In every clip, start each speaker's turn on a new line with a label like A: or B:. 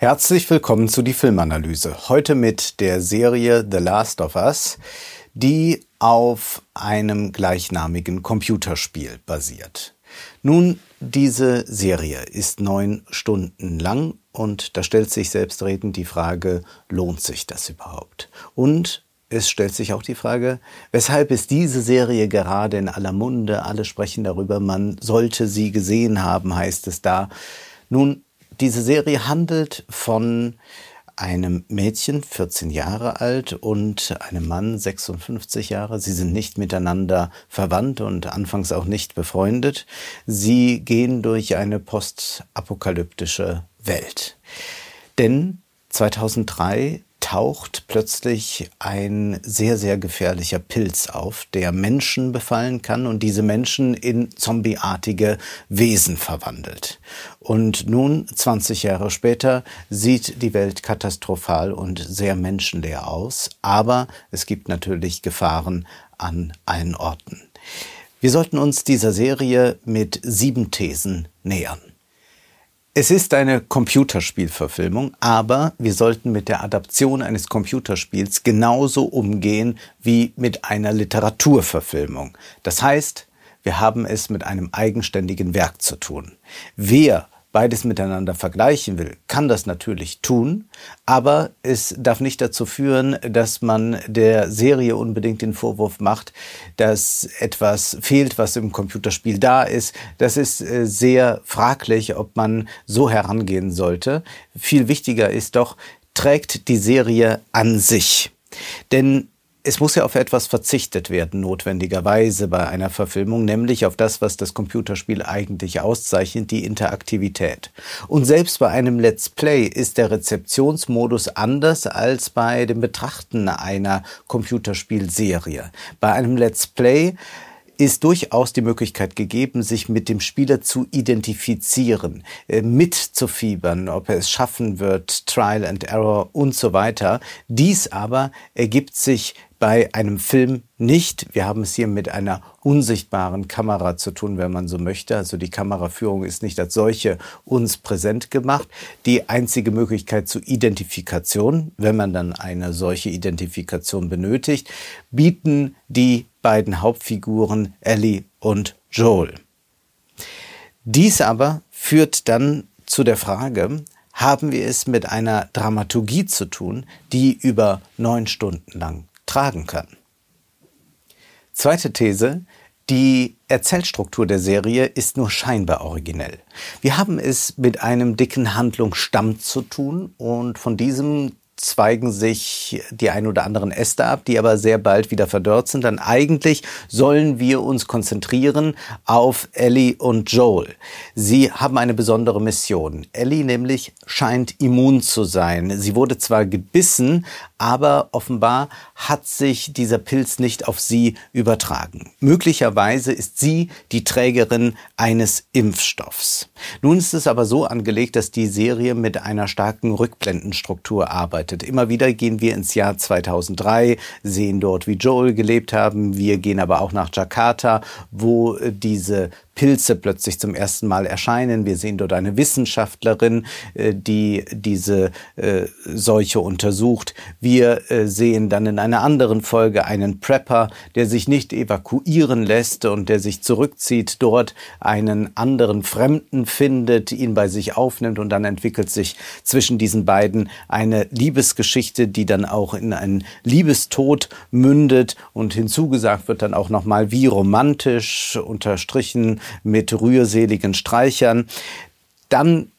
A: Herzlich willkommen zu die Filmanalyse. Heute mit der Serie The Last of Us, die auf einem gleichnamigen Computerspiel basiert. Nun, diese Serie ist neun Stunden lang und da stellt sich selbstredend die Frage, lohnt sich das überhaupt? Und es stellt sich auch die Frage, weshalb ist diese Serie gerade in aller Munde? Alle sprechen darüber, man sollte sie gesehen haben, heißt es da. Nun, diese Serie handelt von einem Mädchen, 14 Jahre alt, und einem Mann, 56 Jahre. Sie sind nicht miteinander verwandt und anfangs auch nicht befreundet. Sie gehen durch eine postapokalyptische Welt. Denn 2003 taucht plötzlich ein sehr, sehr gefährlicher Pilz auf, der Menschen befallen kann und diese Menschen in zombieartige Wesen verwandelt. Und nun, 20 Jahre später, sieht die Welt katastrophal und sehr menschenleer aus, aber es gibt natürlich Gefahren an allen Orten. Wir sollten uns dieser Serie mit sieben Thesen nähern. Es ist eine Computerspielverfilmung, aber wir sollten mit der Adaption eines Computerspiels genauso umgehen wie mit einer Literaturverfilmung. Das heißt, wir haben es mit einem eigenständigen Werk zu tun. Wer beides miteinander vergleichen will, kann das natürlich tun, aber es darf nicht dazu führen, dass man der Serie unbedingt den Vorwurf macht, dass etwas fehlt, was im Computerspiel da ist. Das ist äh, sehr fraglich, ob man so herangehen sollte. Viel wichtiger ist doch, trägt die Serie an sich. Denn es muss ja auf etwas verzichtet werden, notwendigerweise bei einer Verfilmung, nämlich auf das, was das Computerspiel eigentlich auszeichnet, die Interaktivität. Und selbst bei einem Let's Play ist der Rezeptionsmodus anders als bei dem Betrachten einer Computerspielserie. Bei einem Let's Play ist durchaus die Möglichkeit gegeben, sich mit dem Spieler zu identifizieren, äh, mitzufiebern, ob er es schaffen wird, Trial and Error und so weiter. Dies aber ergibt sich bei einem Film nicht. Wir haben es hier mit einer unsichtbaren Kamera zu tun, wenn man so möchte. Also die Kameraführung ist nicht als solche uns präsent gemacht. Die einzige Möglichkeit zur Identifikation, wenn man dann eine solche Identifikation benötigt, bieten die beiden Hauptfiguren Ellie und Joel. Dies aber führt dann zu der Frage, haben wir es mit einer Dramaturgie zu tun, die über neun Stunden lang tragen kann. Zweite These, die Erzählstruktur der Serie ist nur scheinbar originell. Wir haben es mit einem dicken Handlungsstamm zu tun und von diesem zweigen sich die ein oder anderen Äste ab, die aber sehr bald wieder verdorrt sind. Dann eigentlich sollen wir uns konzentrieren auf Ellie und Joel. Sie haben eine besondere Mission. Ellie nämlich scheint immun zu sein. Sie wurde zwar gebissen, aber offenbar hat sich dieser Pilz nicht auf sie übertragen. Möglicherweise ist sie die Trägerin eines Impfstoffs. Nun ist es aber so angelegt, dass die Serie mit einer starken Rückblendenstruktur arbeitet. Immer wieder gehen wir ins Jahr 2003, sehen dort, wie Joel gelebt haben. Wir gehen aber auch nach Jakarta, wo diese Pilze plötzlich zum ersten Mal erscheinen. Wir sehen dort eine Wissenschaftlerin, äh, die diese äh, Seuche untersucht. Wir äh, sehen dann in einer anderen Folge einen Prepper, der sich nicht evakuieren lässt und der sich zurückzieht, dort einen anderen Fremden findet, ihn bei sich aufnimmt und dann entwickelt sich zwischen diesen beiden eine Liebesgeschichte, die dann auch in einen Liebestod mündet und hinzugesagt wird dann auch nochmal, wie romantisch unterstrichen mit rührseligen Streichern. Dann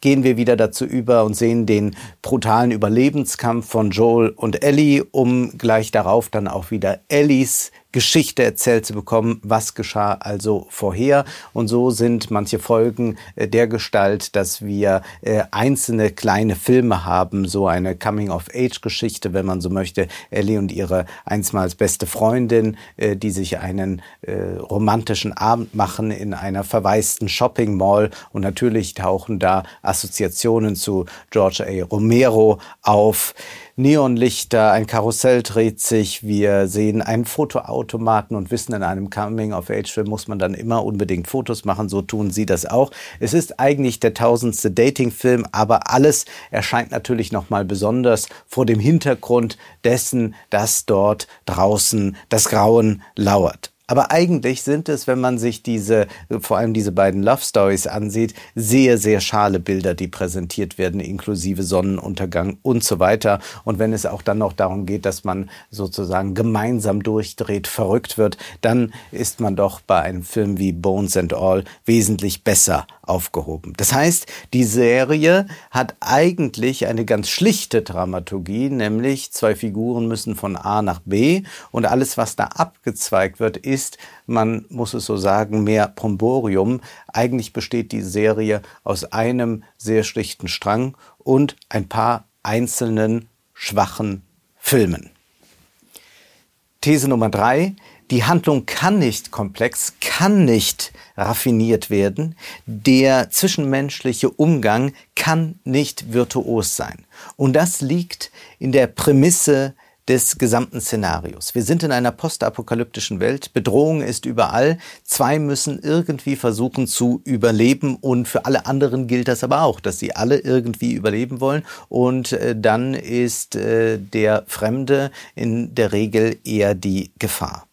A: gehen wir wieder dazu über und sehen den brutalen Überlebenskampf von Joel und Ellie, um gleich darauf dann auch wieder Ellies Geschichte erzählt zu bekommen, was geschah also vorher. Und so sind manche Folgen äh, der Gestalt, dass wir äh, einzelne kleine Filme haben, so eine Coming-of-Age-Geschichte, wenn man so möchte. Ellie und ihre einstmals beste Freundin, äh, die sich einen romantischen Abend machen in einer verwaisten Shopping Mall. Und natürlich tauchen da Assoziationen zu George A. Romero auf. Neonlichter, ein Karussell dreht sich, wir sehen einen Fotoautomaten und wissen, in einem Coming-of-Age-Film muss man dann immer unbedingt Fotos machen, so tun sie das auch. Es ist eigentlich der tausendste Dating-Film, aber alles erscheint natürlich nochmal besonders vor dem Hintergrund dessen, dass dort draußen das Grauen lauert. Aber eigentlich sind es, wenn man sich diese, vor allem diese beiden Love Stories ansieht, sehr, sehr schale Bilder, die präsentiert werden, inklusive Sonnenuntergang und so weiter. Und wenn es auch dann noch darum geht, dass man sozusagen gemeinsam durchdreht, verrückt wird, dann ist man doch bei einem Film wie Bones and All wesentlich besser aufgehoben. Das heißt, die Serie hat eigentlich eine ganz schlichte Dramaturgie, nämlich zwei Figuren müssen von A nach B und alles, was da abgezweigt wird, ist, man muss es so sagen, mehr Promborium. Eigentlich besteht die Serie aus einem sehr schlichten Strang und ein paar einzelnen schwachen Filmen. These Nummer drei. Die Handlung kann nicht komplex, kann nicht raffiniert werden. Der zwischenmenschliche Umgang kann nicht virtuos sein. Und das liegt in der Prämisse des gesamten Szenarios. Wir sind in einer postapokalyptischen Welt. Bedrohung ist überall. Zwei müssen irgendwie versuchen zu überleben und für alle anderen gilt das aber auch, dass sie alle irgendwie überleben wollen und äh, dann ist äh, der Fremde in der Regel eher die Gefahr.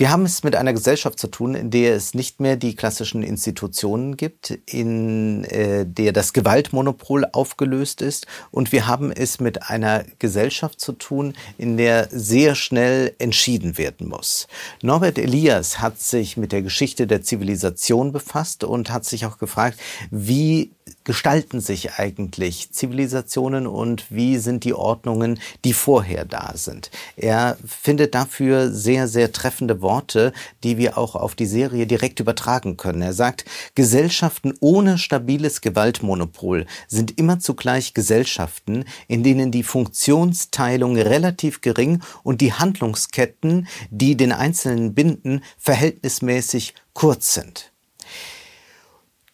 A: Wir haben es mit einer Gesellschaft zu tun, in der es nicht mehr die klassischen Institutionen gibt, in äh, der das Gewaltmonopol aufgelöst ist. Und wir haben es mit einer Gesellschaft zu tun, in der sehr schnell entschieden werden muss. Norbert Elias hat sich mit der Geschichte der Zivilisation befasst und hat sich auch gefragt, wie gestalten sich eigentlich Zivilisationen und wie sind die Ordnungen, die vorher da sind. Er findet dafür sehr, sehr treffende Worte, die wir auch auf die Serie direkt übertragen können. Er sagt, Gesellschaften ohne stabiles Gewaltmonopol sind immer zugleich Gesellschaften, in denen die Funktionsteilung relativ gering und die Handlungsketten, die den Einzelnen binden, verhältnismäßig kurz sind.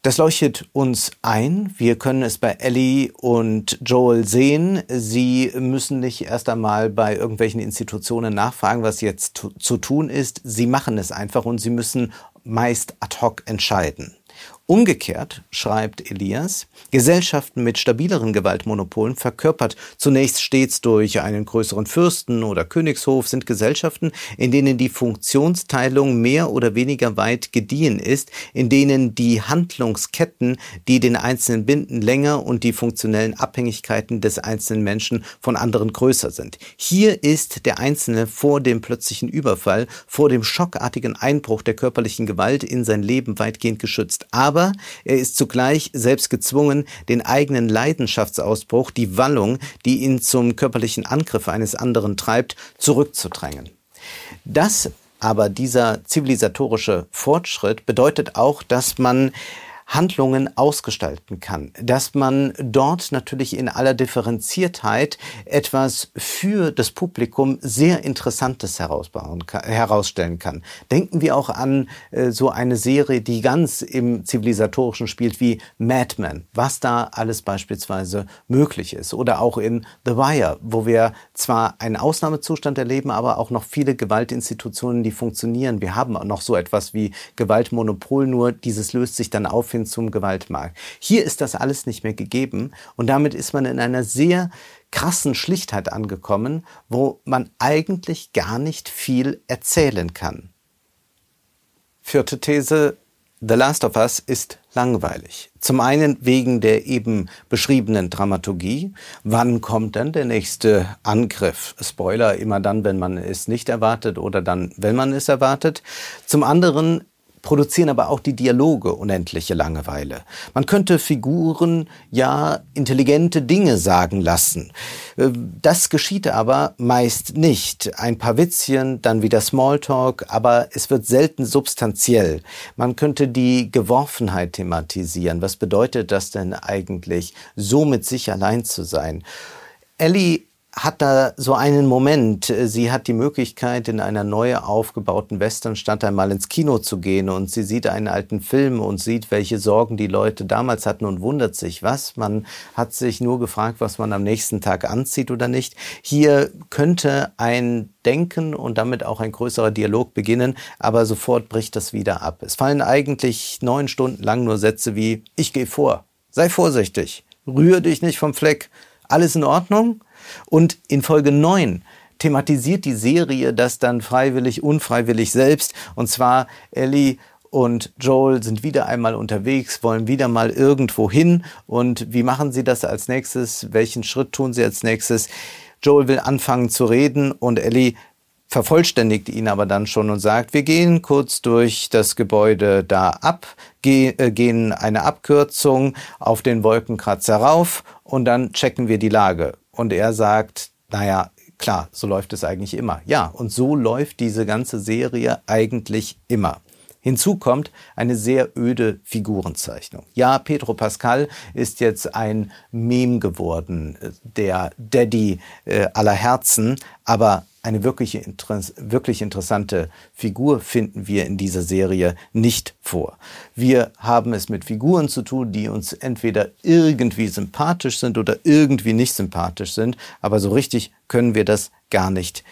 A: Das leuchtet uns ein. Wir können es bei Ellie und Joel sehen. Sie müssen nicht erst einmal bei irgendwelchen Institutionen nachfragen, was jetzt zu tun ist. Sie machen es einfach und sie müssen meist ad hoc entscheiden. Umgekehrt, schreibt Elias, Gesellschaften mit stabileren Gewaltmonopolen verkörpert zunächst stets durch einen größeren Fürsten oder Königshof sind Gesellschaften, in denen die Funktionsteilung mehr oder weniger weit gediehen ist, in denen die Handlungsketten, die den Einzelnen binden, länger und die funktionellen Abhängigkeiten des einzelnen Menschen von anderen größer sind. Hier ist der Einzelne vor dem plötzlichen Überfall, vor dem schockartigen Einbruch der körperlichen Gewalt in sein Leben weitgehend geschützt. Aber aber er ist zugleich selbst gezwungen, den eigenen Leidenschaftsausbruch, die Wallung, die ihn zum körperlichen Angriff eines anderen treibt, zurückzudrängen. Das aber dieser zivilisatorische Fortschritt bedeutet auch, dass man Handlungen ausgestalten kann, dass man dort natürlich in aller Differenziertheit etwas für das Publikum sehr Interessantes herausstellen kann. Denken wir auch an äh, so eine Serie, die ganz im zivilisatorischen spielt wie Mad Men, was da alles beispielsweise möglich ist. Oder auch in The Wire, wo wir zwar einen Ausnahmezustand erleben, aber auch noch viele Gewaltinstitutionen, die funktionieren. Wir haben noch so etwas wie Gewaltmonopol, nur dieses löst sich dann auf hin zum Gewaltmarkt. Hier ist das alles nicht mehr gegeben und damit ist man in einer sehr krassen Schlichtheit angekommen, wo man eigentlich gar nicht viel erzählen kann. Vierte These. The Last of Us ist langweilig. Zum einen wegen der eben beschriebenen Dramaturgie. Wann kommt denn der nächste Angriff? Spoiler immer dann, wenn man es nicht erwartet oder dann, wenn man es erwartet. Zum anderen produzieren aber auch die Dialoge unendliche Langeweile. Man könnte Figuren ja intelligente Dinge sagen lassen. Äh, das geschieht aber meist nicht. Ein paar Witzchen, dann wieder Smalltalk, aber es wird selten substanziell. Man könnte die Geworfenheit thematisieren. Was bedeutet das denn eigentlich, so mit sich allein zu sein? Ellie hat da so einen Moment. Sie hat die Möglichkeit, in einer neu aufgebauten Westernstadt einmal ins Kino zu gehen und sie sieht einen alten Film und sieht, welche Sorgen die Leute damals hatten und wundert sich, was? Man hat sich nur gefragt, was man am nächsten Tag anzieht oder nicht. Hier könnte ein Denken und damit auch ein größerer Dialog beginnen, aber sofort bricht das wieder ab. Es fallen eigentlich neun Stunden lang nur Sätze wie, ich gehe vor, sei vorsichtig, rühr dich nicht vom Fleck, alles in Ordnung? Und in Folge 9 thematisiert die Serie das dann freiwillig, unfreiwillig selbst. Und zwar Ellie und Joel sind wieder einmal unterwegs, wollen wieder mal irgendwo hin. Und wie machen sie das als nächstes? Welchen Schritt tun sie als nächstes? Joel will anfangen zu reden und Ellie vervollständigt ihn aber dann schon und sagt, wir gehen kurz durch das Gebäude da ab, äh, gehen eine Abkürzung auf den Wolkenkratzer rauf und dann checken wir die Lage. Und er sagt, naja, klar, so läuft es eigentlich immer. Ja, und so läuft diese ganze Serie eigentlich immer. Hinzu kommt eine sehr öde Figurenzeichnung. Ja, Pedro Pascal ist jetzt ein Mem geworden, der Daddy äh, aller Herzen, aber eine wirklich, wirklich interessante Figur finden wir in dieser Serie nicht vor. Wir haben es mit Figuren zu tun, die uns entweder irgendwie sympathisch sind oder irgendwie nicht sympathisch sind, aber so richtig können wir das gar nicht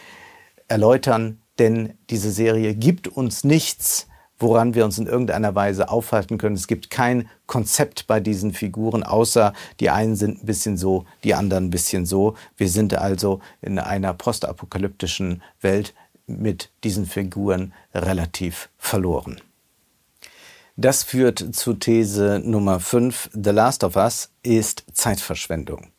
A: erläutern, denn diese Serie gibt uns nichts, woran wir uns in irgendeiner Weise aufhalten können. Es gibt kein Konzept bei diesen Figuren, außer die einen sind ein bisschen so, die anderen ein bisschen so. Wir sind also in einer postapokalyptischen Welt mit diesen Figuren relativ verloren. Das führt zu These Nummer 5. The Last of Us ist Zeitverschwendung.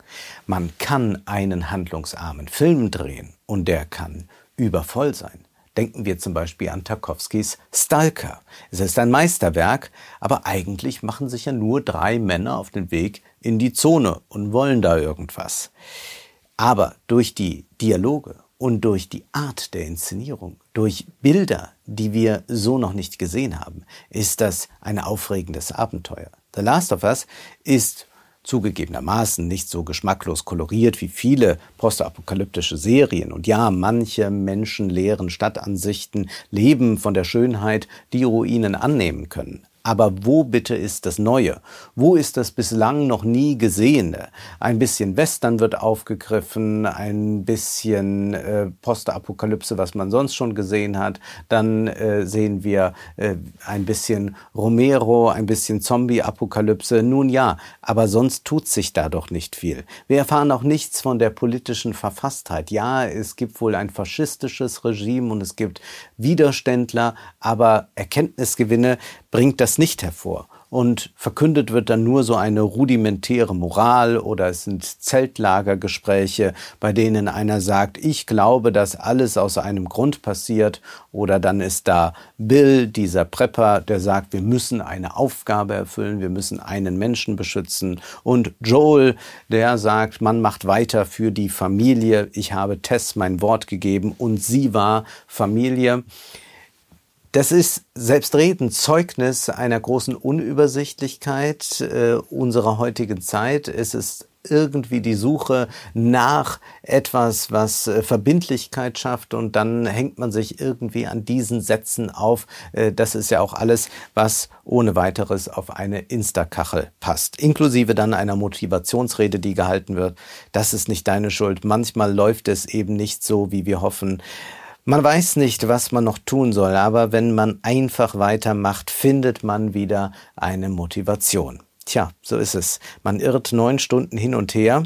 A: Man kann einen handlungsarmen Film drehen und der kann übervoll sein. Denken wir zum Beispiel an Tarkovskis Stalker. Es ist ein Meisterwerk, aber eigentlich machen sich ja nur drei Männer auf den Weg in die Zone und wollen da irgendwas. Aber durch die Dialoge und durch die Art der Inszenierung, durch Bilder, die wir so noch nicht gesehen haben, ist das ein aufregendes Abenteuer. The Last of Us ist zugegebenermaßen nicht so geschmacklos koloriert wie viele postapokalyptische Serien. Und ja, manche menschenleeren Stadtansichten leben von der Schönheit, die Ruinen annehmen können. Aber wo bitte ist das Neue? Wo ist das bislang noch nie Gesehene? Ein bisschen Western wird aufgegriffen, ein bisschen äh, Postapokalypse, was man sonst schon gesehen hat. Dann äh, sehen wir äh, ein bisschen Romero, ein bisschen Zombie-Apokalypse. Nun ja, aber sonst tut sich da doch nicht viel. Wir erfahren auch nichts von der politischen Verfasstheit. Ja, es gibt wohl ein faschistisches Regime und es gibt Widerständler, aber Erkenntnisgewinne bringt das nicht hervor. Und verkündet wird dann nur so eine rudimentäre Moral oder es sind Zeltlagergespräche, bei denen einer sagt, ich glaube, dass alles aus einem Grund passiert. Oder dann ist da Bill, dieser Prepper, der sagt, wir müssen eine Aufgabe erfüllen, wir müssen einen Menschen beschützen. Und Joel, der sagt, man macht weiter für die Familie. Ich habe Tess mein Wort gegeben und sie war Familie. Das ist selbstredend Zeugnis einer großen Unübersichtlichkeit äh, unserer heutigen Zeit. Es ist irgendwie die Suche nach etwas, was äh, Verbindlichkeit schafft und dann hängt man sich irgendwie an diesen Sätzen auf. Äh, das ist ja auch alles, was ohne weiteres auf eine Instakachel passt. Inklusive dann einer Motivationsrede, die gehalten wird. Das ist nicht deine Schuld. Manchmal läuft es eben nicht so, wie wir hoffen. Man weiß nicht, was man noch tun soll, aber wenn man einfach weitermacht, findet man wieder eine Motivation. Tja, so ist es. Man irrt neun Stunden hin und her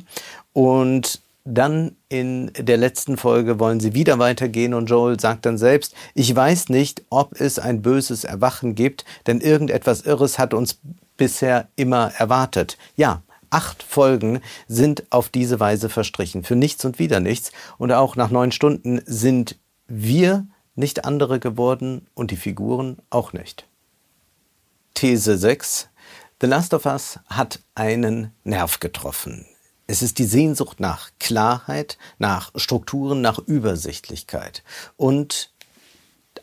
A: und dann in der letzten Folge wollen sie wieder weitergehen und Joel sagt dann selbst, ich weiß nicht, ob es ein böses Erwachen gibt, denn irgendetwas Irres hat uns bisher immer erwartet. Ja, Acht Folgen sind auf diese Weise verstrichen, für nichts und wieder nichts. Und auch nach neun Stunden sind wir nicht andere geworden und die Figuren auch nicht. These 6. The Last of Us hat einen Nerv getroffen. Es ist die Sehnsucht nach Klarheit, nach Strukturen, nach Übersichtlichkeit. Und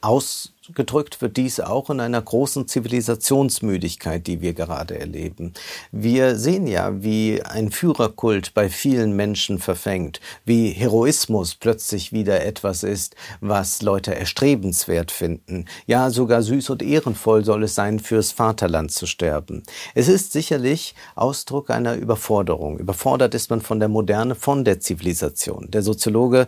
A: Ausgedrückt wird dies auch in einer großen Zivilisationsmüdigkeit, die wir gerade erleben. Wir sehen ja, wie ein Führerkult bei vielen Menschen verfängt, wie Heroismus plötzlich wieder etwas ist, was Leute erstrebenswert finden. Ja, sogar süß und ehrenvoll soll es sein, fürs Vaterland zu sterben. Es ist sicherlich Ausdruck einer Überforderung. Überfordert ist man von der Moderne, von der Zivilisation. Der Soziologe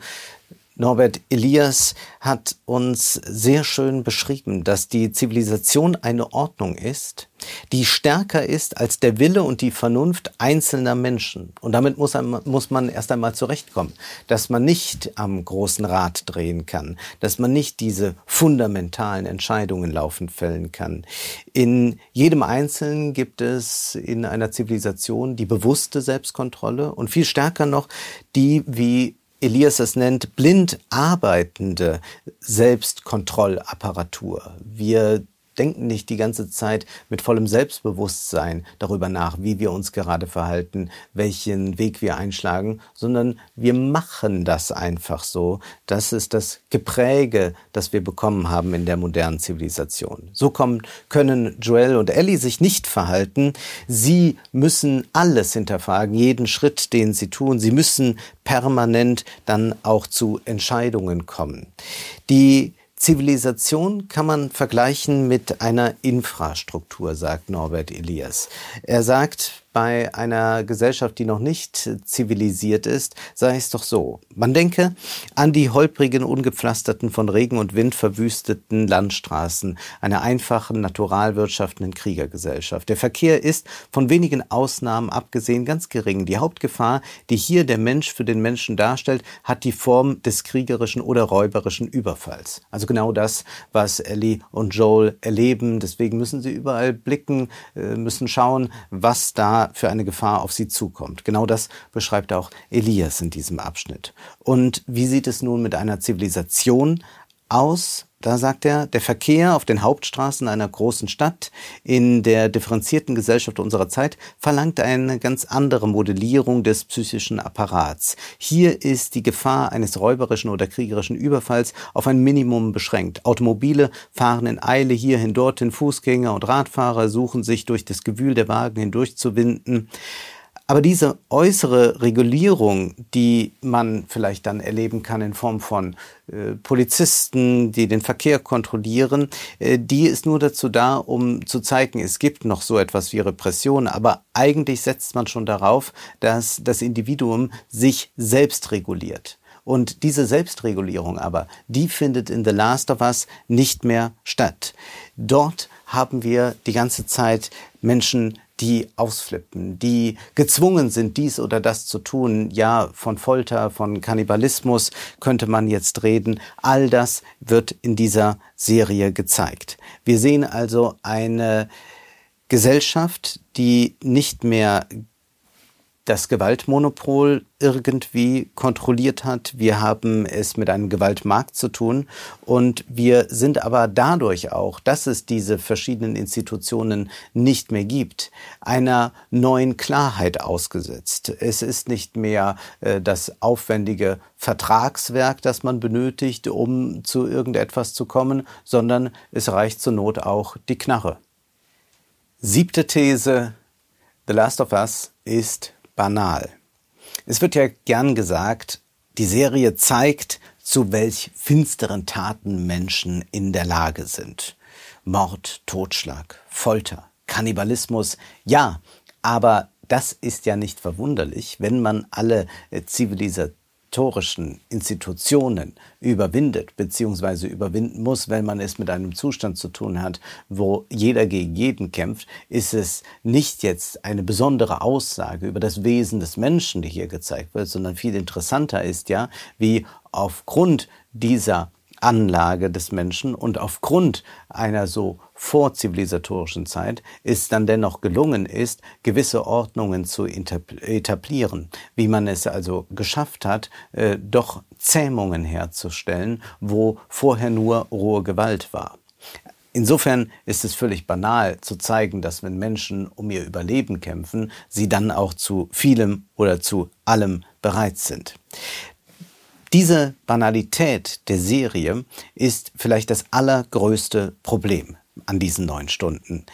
A: Norbert Elias hat uns sehr schön beschrieben, dass die Zivilisation eine Ordnung ist, die stärker ist als der Wille und die Vernunft einzelner Menschen. Und damit muss, muss man erst einmal zurechtkommen, dass man nicht am großen Rad drehen kann, dass man nicht diese fundamentalen Entscheidungen laufend fällen kann. In jedem Einzelnen gibt es in einer Zivilisation die bewusste Selbstkontrolle und viel stärker noch die, wie Elias es nennt, blind arbeitende Selbstkontrollapparatur. Wir denken nicht die ganze Zeit mit vollem Selbstbewusstsein darüber nach, wie wir uns gerade verhalten, welchen Weg wir einschlagen, sondern wir machen das einfach so. Das ist das Gepräge, das wir bekommen haben in der modernen Zivilisation. So kommen, können Joel und Ellie sich nicht verhalten. Sie müssen alles hinterfragen, jeden Schritt, den sie tun. Sie müssen permanent dann auch zu Entscheidungen kommen. Die Zivilisation kann man vergleichen mit einer Infrastruktur, sagt Norbert Elias. Er sagt, bei einer Gesellschaft, die noch nicht zivilisiert ist, sei es doch so. Man denke an die holprigen, ungepflasterten, von Regen und Wind verwüsteten Landstraßen einer einfachen, naturalwirtschaftenden Kriegergesellschaft. Der Verkehr ist von wenigen Ausnahmen abgesehen ganz gering. Die Hauptgefahr, die hier der Mensch für den Menschen darstellt, hat die Form des kriegerischen oder räuberischen Überfalls. Also genau das, was Ellie und Joel erleben. Deswegen müssen sie überall blicken, äh, müssen schauen, was da für eine Gefahr auf sie zukommt. Genau das beschreibt auch Elias in diesem Abschnitt. Und wie sieht es nun mit einer Zivilisation aus, da sagt er, der Verkehr auf den Hauptstraßen einer großen Stadt in der differenzierten Gesellschaft unserer Zeit verlangt eine ganz andere Modellierung des psychischen Apparats. Hier ist die Gefahr eines räuberischen oder kriegerischen Überfalls auf ein Minimum beschränkt. Automobile fahren in Eile hierhin, dorthin, Fußgänger und Radfahrer suchen sich durch das Gewühl der Wagen hindurchzuwinden. Aber diese äußere Regulierung, die man vielleicht dann erleben kann in Form von äh, Polizisten, die den Verkehr kontrollieren, äh, die ist nur dazu da, um zu zeigen, es gibt noch so etwas wie Repression. Aber eigentlich setzt man schon darauf, dass das Individuum sich selbst reguliert. Und diese Selbstregulierung aber, die findet in The Last of Us nicht mehr statt. Dort haben wir die ganze Zeit Menschen die ausflippen, die gezwungen sind, dies oder das zu tun. Ja, von Folter, von Kannibalismus könnte man jetzt reden. All das wird in dieser Serie gezeigt. Wir sehen also eine Gesellschaft, die nicht mehr das Gewaltmonopol irgendwie kontrolliert hat. Wir haben es mit einem Gewaltmarkt zu tun und wir sind aber dadurch auch, dass es diese verschiedenen Institutionen nicht mehr gibt, einer neuen Klarheit ausgesetzt. Es ist nicht mehr äh, das aufwendige Vertragswerk, das man benötigt, um zu irgendetwas zu kommen, sondern es reicht zur Not auch die Knarre. Siebte These. The Last of Us ist banal. Es wird ja gern gesagt, die Serie zeigt, zu welch finsteren Taten Menschen in der Lage sind. Mord, Totschlag, Folter, Kannibalismus, ja, aber das ist ja nicht verwunderlich, wenn man alle Zivilisat historischen Institutionen überwindet bzw. überwinden muss, wenn man es mit einem Zustand zu tun hat, wo jeder gegen jeden kämpft, ist es nicht jetzt eine besondere Aussage über das Wesen des Menschen, die hier gezeigt wird, sondern viel interessanter ist ja, wie aufgrund dieser Anlage des Menschen und aufgrund einer so vorzivilisatorischen Zeit es dann dennoch gelungen ist, gewisse Ordnungen zu etablieren, wie man es also geschafft hat, äh, doch Zähmungen herzustellen, wo vorher nur rohe Gewalt war. Insofern ist es völlig banal zu zeigen, dass wenn Menschen um ihr Überleben kämpfen, sie dann auch zu vielem oder zu allem bereit sind. Diese Banalität der Serie ist vielleicht das allergrößte Problem an diesen neun Stunden.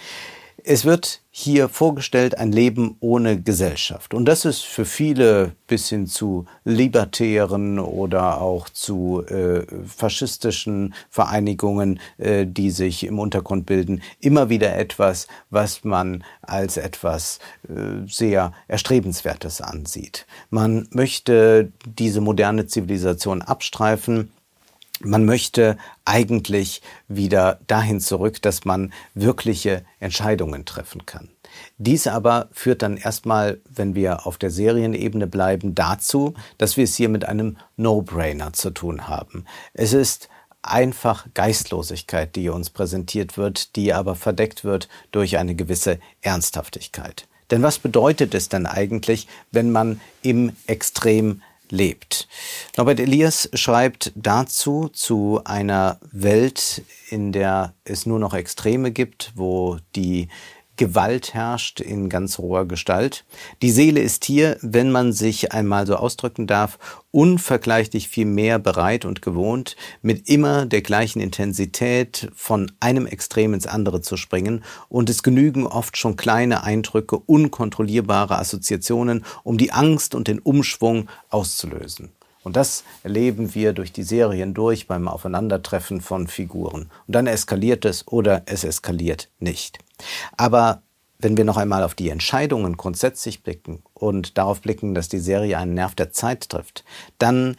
A: Es wird hier vorgestellt ein Leben ohne Gesellschaft. Und das ist für viele bis hin zu libertären oder auch zu äh, faschistischen Vereinigungen, äh, die sich im Untergrund bilden, immer wieder etwas, was man als etwas äh, sehr Erstrebenswertes ansieht. Man möchte diese moderne Zivilisation abstreifen man möchte eigentlich wieder dahin zurück, dass man wirkliche Entscheidungen treffen kann. Dies aber führt dann erstmal, wenn wir auf der Serienebene bleiben, dazu, dass wir es hier mit einem No-Brainer zu tun haben. Es ist einfach Geistlosigkeit, die uns präsentiert wird, die aber verdeckt wird durch eine gewisse Ernsthaftigkeit. Denn was bedeutet es denn eigentlich, wenn man im Extrem lebt. Norbert Elias schreibt dazu zu einer Welt, in der es nur noch Extreme gibt, wo die Gewalt herrscht in ganz roher Gestalt. Die Seele ist hier, wenn man sich einmal so ausdrücken darf, unvergleichlich viel mehr bereit und gewohnt, mit immer der gleichen Intensität von einem Extrem ins andere zu springen, und es genügen oft schon kleine Eindrücke, unkontrollierbare Assoziationen, um die Angst und den Umschwung auszulösen. Und das erleben wir durch die Serien durch beim Aufeinandertreffen von Figuren. Und dann eskaliert es oder es eskaliert nicht. Aber wenn wir noch einmal auf die Entscheidungen grundsätzlich blicken und darauf blicken, dass die Serie einen Nerv der Zeit trifft, dann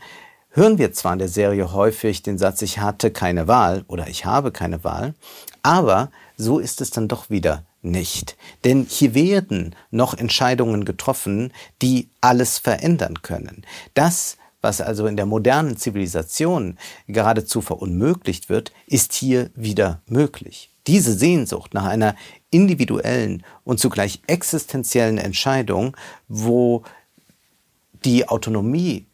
A: hören wir zwar in der Serie häufig den Satz, ich hatte keine Wahl oder ich habe keine Wahl, aber so ist es dann doch wieder nicht. Denn hier werden noch Entscheidungen getroffen, die alles verändern können. Das was also in der modernen Zivilisation geradezu verunmöglicht wird, ist hier wieder möglich. Diese Sehnsucht nach einer individuellen und zugleich existenziellen Entscheidung, wo die Autonomie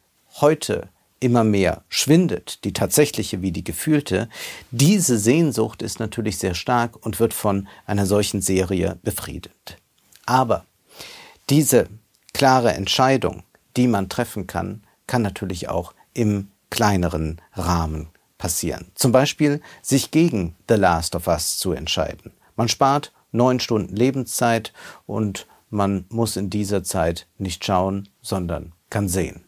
A: heute immer mehr schwindet, die tatsächliche wie die gefühlte, diese Sehnsucht ist natürlich sehr stark und wird von einer solchen Serie befriedet. Aber diese klare Entscheidung, die man treffen kann, kann natürlich auch im kleineren Rahmen passieren. Zum Beispiel sich gegen The Last of Us zu entscheiden. Man spart neun Stunden Lebenszeit und man muss in dieser Zeit nicht schauen, sondern kann sehen.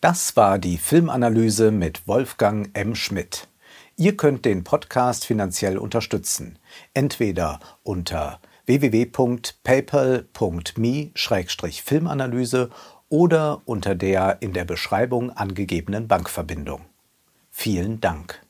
A: Das war die Filmanalyse mit Wolfgang M. Schmidt. Ihr könnt den Podcast finanziell unterstützen, entweder unter www.paypal.me-filmanalyse oder unter der in der Beschreibung angegebenen Bankverbindung. Vielen Dank.